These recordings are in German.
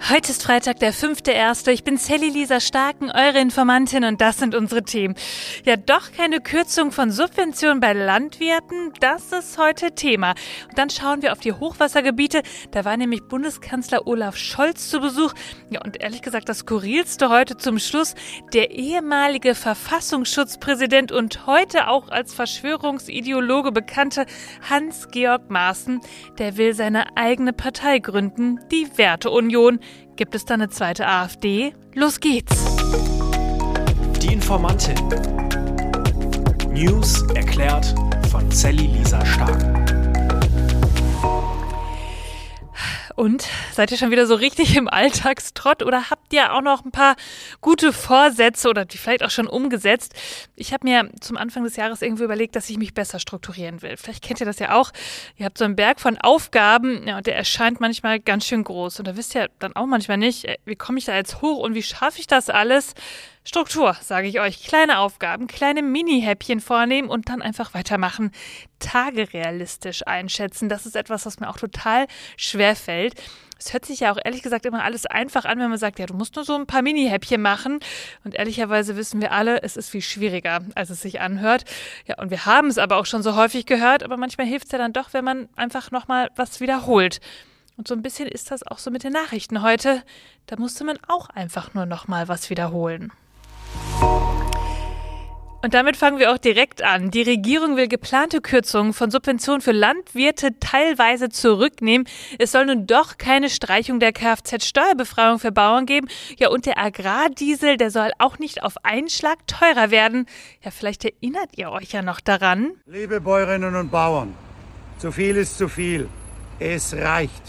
Heute ist Freitag, der 5.1. Ich bin Sally Lisa Starken, eure Informantin und das sind unsere Themen. Ja, doch keine Kürzung von Subventionen bei Landwirten, das ist heute Thema. Und dann schauen wir auf die Hochwassergebiete. Da war nämlich Bundeskanzler Olaf Scholz zu Besuch. Ja, und ehrlich gesagt, das Skurrilste heute zum Schluss, der ehemalige Verfassungsschutzpräsident und heute auch als Verschwörungsideologe bekannte Hans-Georg Maaßen, der will seine eigene Partei gründen, die Werteunion. Gibt es da eine zweite AfD? Los geht's! Die Informantin. News erklärt von Sally Und seid ihr schon wieder so richtig im Alltagstrott oder habt ihr auch noch ein paar gute Vorsätze oder die vielleicht auch schon umgesetzt? Ich habe mir zum Anfang des Jahres irgendwie überlegt, dass ich mich besser strukturieren will. Vielleicht kennt ihr das ja auch. Ihr habt so einen Berg von Aufgaben ja, und der erscheint manchmal ganz schön groß. Und da wisst ihr dann auch manchmal nicht, äh, wie komme ich da jetzt hoch und wie schaffe ich das alles? Struktur, sage ich euch. Kleine Aufgaben, kleine Mini-Häppchen vornehmen und dann einfach weitermachen. Tage realistisch einschätzen. Das ist etwas, was mir auch total schwer fällt. Es hört sich ja auch ehrlich gesagt immer alles einfach an, wenn man sagt, ja, du musst nur so ein paar Mini-Häppchen machen. Und ehrlicherweise wissen wir alle, es ist viel schwieriger, als es sich anhört. Ja, und wir haben es aber auch schon so häufig gehört, aber manchmal hilft es ja dann doch, wenn man einfach nochmal was wiederholt. Und so ein bisschen ist das auch so mit den Nachrichten heute. Da musste man auch einfach nur nochmal was wiederholen. Und damit fangen wir auch direkt an. Die Regierung will geplante Kürzungen von Subventionen für Landwirte teilweise zurücknehmen. Es soll nun doch keine Streichung der Kfz-Steuerbefreiung für Bauern geben. Ja, und der Agrardiesel, der soll auch nicht auf einen Schlag teurer werden. Ja, vielleicht erinnert ihr euch ja noch daran. Liebe Bäuerinnen und Bauern, zu viel ist zu viel. Es reicht.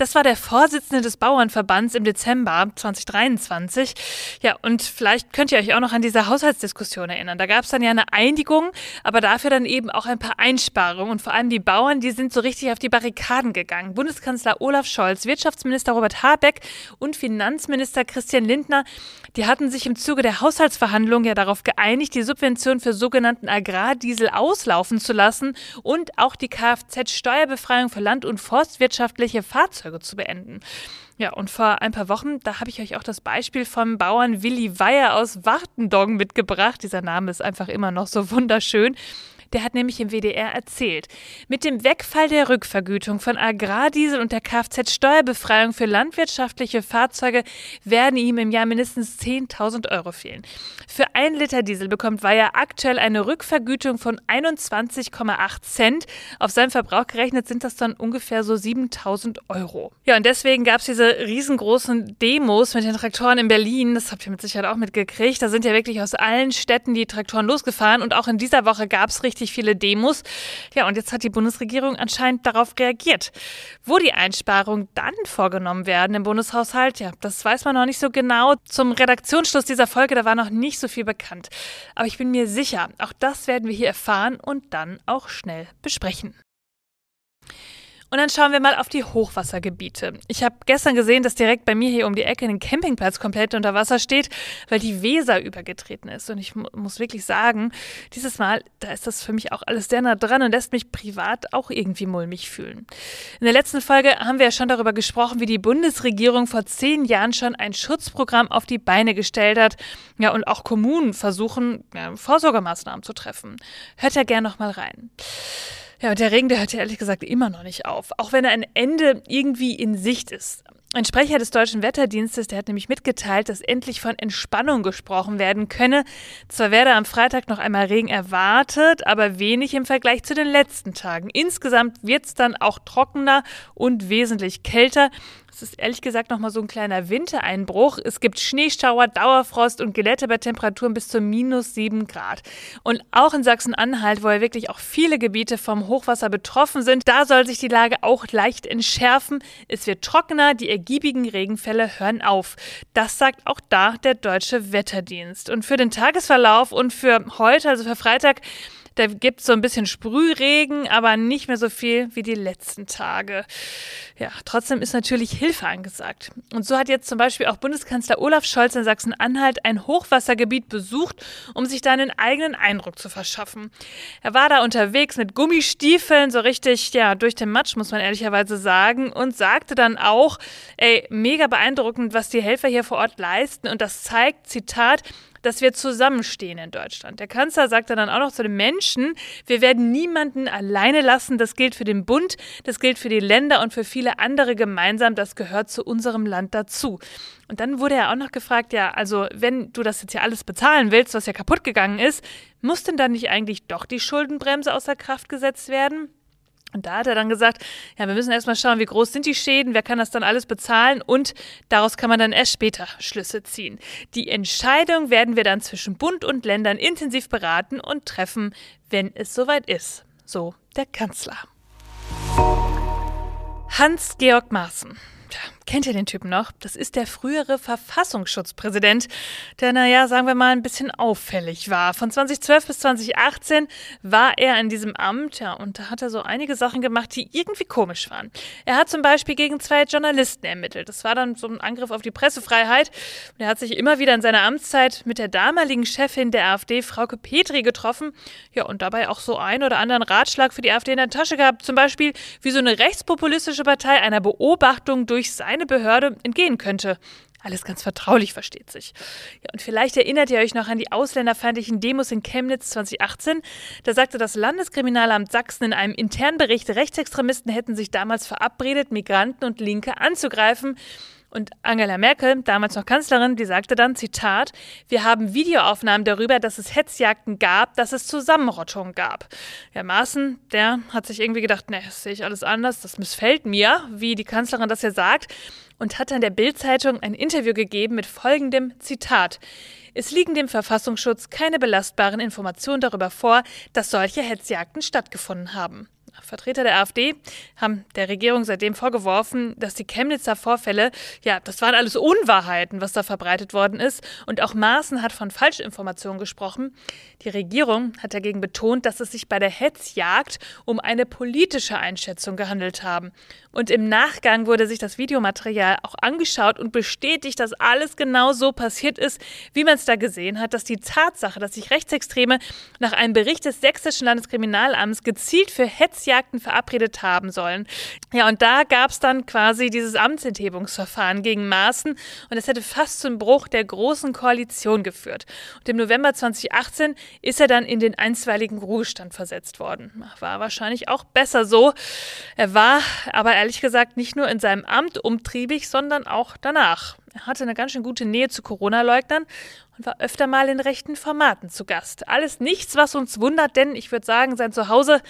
Das war der Vorsitzende des Bauernverbands im Dezember 2023. Ja, und vielleicht könnt ihr euch auch noch an diese Haushaltsdiskussion erinnern. Da gab es dann ja eine Einigung, aber dafür dann eben auch ein paar Einsparungen. Und vor allem die Bauern, die sind so richtig auf die Barrikaden gegangen. Bundeskanzler Olaf Scholz, Wirtschaftsminister Robert Habeck und Finanzminister Christian Lindner, die hatten sich im Zuge der Haushaltsverhandlungen ja darauf geeinigt, die Subvention für sogenannten Agrardiesel auslaufen zu lassen und auch die Kfz-Steuerbefreiung für land- und forstwirtschaftliche Fahrzeuge Folge zu beenden. Ja, und vor ein paar Wochen, da habe ich euch auch das Beispiel vom Bauern Willi Weyer aus Wartendong mitgebracht. Dieser Name ist einfach immer noch so wunderschön. Der hat nämlich im WDR erzählt, mit dem Wegfall der Rückvergütung von Agrardiesel und der Kfz-Steuerbefreiung für landwirtschaftliche Fahrzeuge werden ihm im Jahr mindestens 10.000 Euro fehlen. Für ein Liter Diesel bekommt Weyer aktuell eine Rückvergütung von 21,8 Cent. Auf seinen Verbrauch gerechnet sind das dann ungefähr so 7.000 Euro. Ja, und deswegen gab es diese riesengroßen Demos mit den Traktoren in Berlin. Das habt ihr mit Sicherheit auch mitgekriegt. Da sind ja wirklich aus allen Städten die Traktoren losgefahren und auch in dieser Woche gab es richtig richtig viele Demos. Ja, und jetzt hat die Bundesregierung anscheinend darauf reagiert. Wo die Einsparungen dann vorgenommen werden im Bundeshaushalt, ja, das weiß man noch nicht so genau. Zum Redaktionsschluss dieser Folge, da war noch nicht so viel bekannt. Aber ich bin mir sicher, auch das werden wir hier erfahren und dann auch schnell besprechen. Und dann schauen wir mal auf die Hochwassergebiete. Ich habe gestern gesehen, dass direkt bei mir hier um die Ecke ein Campingplatz komplett unter Wasser steht, weil die Weser übergetreten ist. Und ich muss wirklich sagen, dieses Mal, da ist das für mich auch alles sehr nah dran und lässt mich privat auch irgendwie mulmig fühlen. In der letzten Folge haben wir ja schon darüber gesprochen, wie die Bundesregierung vor zehn Jahren schon ein Schutzprogramm auf die Beine gestellt hat. Ja, und auch Kommunen versuchen, ja, Vorsorgemaßnahmen zu treffen. Hört ja gern noch mal rein. Ja, und der Regen, der hört ja ehrlich gesagt immer noch nicht auf. Auch wenn er ein Ende irgendwie in Sicht ist. Ein Sprecher des Deutschen Wetterdienstes, der hat nämlich mitgeteilt, dass endlich von Entspannung gesprochen werden könne. Zwar werde am Freitag noch einmal Regen erwartet, aber wenig im Vergleich zu den letzten Tagen. Insgesamt wird es dann auch trockener und wesentlich kälter. Es ist ehrlich gesagt nochmal so ein kleiner Wintereinbruch. Es gibt Schneeschauer, Dauerfrost und Gelette bei Temperaturen bis zu minus sieben Grad. Und auch in Sachsen-Anhalt, wo ja wirklich auch viele Gebiete vom Hochwasser betroffen sind, da soll sich die Lage auch leicht entschärfen. Es wird trockener, die ergiebigen Regenfälle hören auf. Das sagt auch da der Deutsche Wetterdienst. Und für den Tagesverlauf und für heute, also für Freitag, Da gibt es so ein bisschen Sprühregen, aber nicht mehr so viel wie die letzten Tage. Ja, trotzdem ist natürlich Hilfe angesagt. Und so hat jetzt zum Beispiel auch Bundeskanzler Olaf Scholz in Sachsen-Anhalt ein Hochwassergebiet besucht, um sich da einen eigenen Eindruck zu verschaffen. Er war da unterwegs mit Gummistiefeln, so richtig, ja, durch den Matsch, muss man ehrlicherweise sagen, und sagte dann auch, ey, mega beeindruckend, was die Helfer hier vor Ort leisten. Und das zeigt, Zitat, dass wir zusammenstehen in Deutschland. Der Kanzler sagte dann auch noch zu den Menschen, wir werden niemanden alleine lassen. Das gilt für den Bund, das gilt für die Länder und für viele andere gemeinsam. Das gehört zu unserem Land dazu. Und dann wurde er auch noch gefragt, ja, also wenn du das jetzt ja alles bezahlen willst, was ja kaputt gegangen ist, muss denn dann nicht eigentlich doch die Schuldenbremse außer Kraft gesetzt werden? Und da hat er dann gesagt, ja, wir müssen erstmal schauen, wie groß sind die Schäden, wer kann das dann alles bezahlen und daraus kann man dann erst später Schlüsse ziehen. Die Entscheidung werden wir dann zwischen Bund und Ländern intensiv beraten und treffen, wenn es soweit ist. So der Kanzler. Hans-Georg Maaßen. Kennt ihr den Typen noch? Das ist der frühere Verfassungsschutzpräsident, der, naja, sagen wir mal, ein bisschen auffällig war. Von 2012 bis 2018 war er in diesem Amt, ja, und da hat er so einige Sachen gemacht, die irgendwie komisch waren. Er hat zum Beispiel gegen zwei Journalisten ermittelt. Das war dann so ein Angriff auf die Pressefreiheit. Und er hat sich immer wieder in seiner Amtszeit mit der damaligen Chefin der AfD, Frauke Petri, getroffen. Ja, und dabei auch so ein oder anderen Ratschlag für die AfD in der Tasche gehabt. Zum Beispiel, wie so eine rechtspopulistische Partei einer Beobachtung durch seine eine Behörde entgehen könnte. Alles ganz vertraulich, versteht sich. Ja, und vielleicht erinnert ihr euch noch an die ausländerfeindlichen Demos in Chemnitz 2018. Da sagte das Landeskriminalamt Sachsen in einem internen Bericht, Rechtsextremisten hätten sich damals verabredet, Migranten und Linke anzugreifen. Und Angela Merkel, damals noch Kanzlerin, die sagte dann, Zitat, wir haben Videoaufnahmen darüber, dass es Hetzjagden gab, dass es Zusammenrottungen gab. Herr Maaßen, der hat sich irgendwie gedacht, ne, das sehe ich alles anders, das missfällt mir, wie die Kanzlerin das ja sagt, und hat dann der Bild-Zeitung ein Interview gegeben mit folgendem Zitat. Es liegen dem Verfassungsschutz keine belastbaren Informationen darüber vor, dass solche Hetzjagden stattgefunden haben. Vertreter der AfD haben der Regierung seitdem vorgeworfen, dass die Chemnitzer Vorfälle, ja, das waren alles Unwahrheiten, was da verbreitet worden ist. Und auch Maaßen hat von Falschinformationen gesprochen. Die Regierung hat dagegen betont, dass es sich bei der Hetzjagd um eine politische Einschätzung gehandelt haben. Und im Nachgang wurde sich das Videomaterial auch angeschaut und bestätigt, dass alles genau so passiert ist, wie man es da gesehen hat, dass die Tatsache, dass sich Rechtsextreme nach einem Bericht des Sächsischen Landeskriminalamts gezielt für Hetzjagden verabredet haben sollen. Ja, und da gab es dann quasi dieses Amtsenthebungsverfahren gegen Maaßen und es hätte fast zum Bruch der Großen Koalition geführt. Und im November 2018 ist er dann in den einstweiligen Ruhestand versetzt worden. War wahrscheinlich auch besser so. Er war aber ehrlich gesagt nicht nur in seinem Amt umtriebig, sondern auch danach. Er hatte eine ganz schön gute Nähe zu Corona-Leugnern und war öfter mal in rechten Formaten zu Gast. Alles nichts, was uns wundert, denn ich würde sagen, sein Zuhause,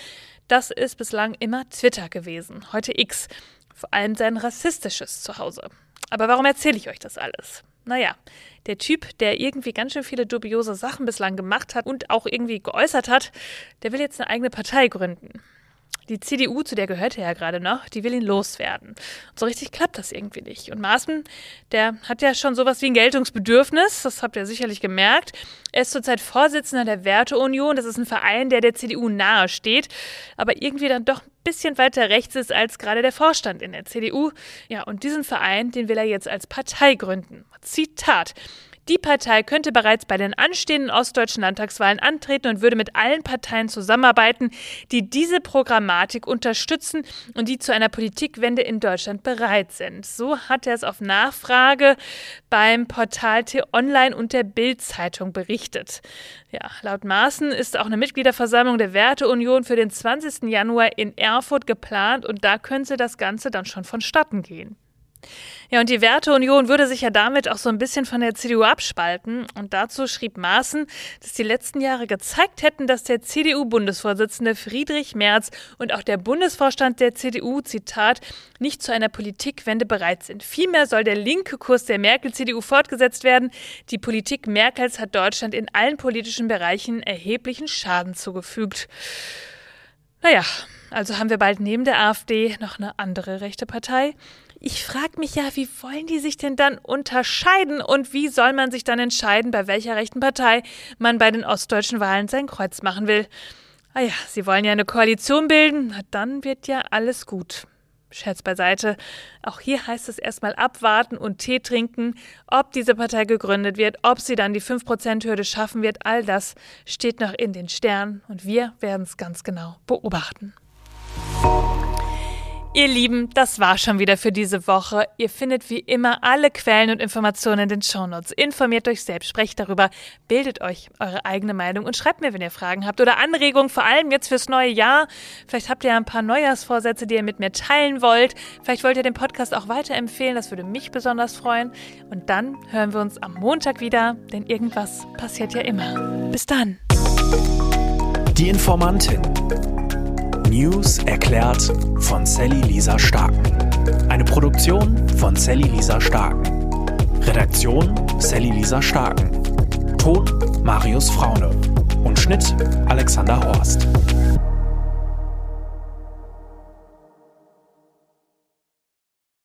das ist bislang immer Twitter gewesen, heute X. Vor allem sein rassistisches Zuhause. Aber warum erzähle ich euch das alles? Naja, der Typ, der irgendwie ganz schön viele dubiose Sachen bislang gemacht hat und auch irgendwie geäußert hat, der will jetzt eine eigene Partei gründen. Die CDU, zu der gehört er ja gerade noch, die will ihn loswerden. Und so richtig klappt das irgendwie nicht. Und Maaßen, der hat ja schon sowas wie ein Geltungsbedürfnis, das habt ihr sicherlich gemerkt. Er ist zurzeit Vorsitzender der Werteunion, das ist ein Verein, der der CDU nahe steht, aber irgendwie dann doch ein bisschen weiter rechts ist als gerade der Vorstand in der CDU. Ja, und diesen Verein, den will er jetzt als Partei gründen. Zitat. Die Partei könnte bereits bei den anstehenden ostdeutschen Landtagswahlen antreten und würde mit allen Parteien zusammenarbeiten, die diese Programmatik unterstützen und die zu einer Politikwende in Deutschland bereit sind. So hat er es auf Nachfrage beim Portal T-Online und der Bild-Zeitung berichtet. Ja, laut Maaßen ist auch eine Mitgliederversammlung der Werteunion für den 20. Januar in Erfurt geplant und da könnte das Ganze dann schon vonstatten gehen. Ja, und die Werteunion würde sich ja damit auch so ein bisschen von der CDU abspalten. Und dazu schrieb Maaßen, dass die letzten Jahre gezeigt hätten, dass der CDU-Bundesvorsitzende Friedrich Merz und auch der Bundesvorstand der CDU, Zitat, nicht zu einer Politikwende bereit sind. Vielmehr soll der linke Kurs der Merkel-CDU fortgesetzt werden. Die Politik Merkels hat Deutschland in allen politischen Bereichen erheblichen Schaden zugefügt. Naja, also haben wir bald neben der AfD noch eine andere rechte Partei. Ich frage mich ja, wie wollen die sich denn dann unterscheiden und wie soll man sich dann entscheiden, bei welcher rechten Partei man bei den ostdeutschen Wahlen sein Kreuz machen will? Ah ja, Sie wollen ja eine Koalition bilden, dann wird ja alles gut. Scherz beiseite. Auch hier heißt es erstmal abwarten und Tee trinken, ob diese Partei gegründet wird, ob sie dann die 5%-Hürde schaffen wird. All das steht noch in den Sternen und wir werden es ganz genau beobachten. Ihr Lieben, das war schon wieder für diese Woche. Ihr findet wie immer alle Quellen und Informationen in den Shownotes. Informiert euch selbst, sprecht darüber, bildet euch eure eigene Meinung und schreibt mir, wenn ihr Fragen habt oder Anregungen, vor allem jetzt fürs neue Jahr. Vielleicht habt ihr ein paar Neujahrsvorsätze, die ihr mit mir teilen wollt. Vielleicht wollt ihr den Podcast auch weiterempfehlen, das würde mich besonders freuen. Und dann hören wir uns am Montag wieder, denn irgendwas passiert ja immer. Bis dann. Die Informantin. News erklärt von Sally Lisa Starken. Eine Produktion von Sally Lisa Starken. Redaktion Sally Lisa Starken. Ton Marius Fraune. Und Schnitt Alexander Horst.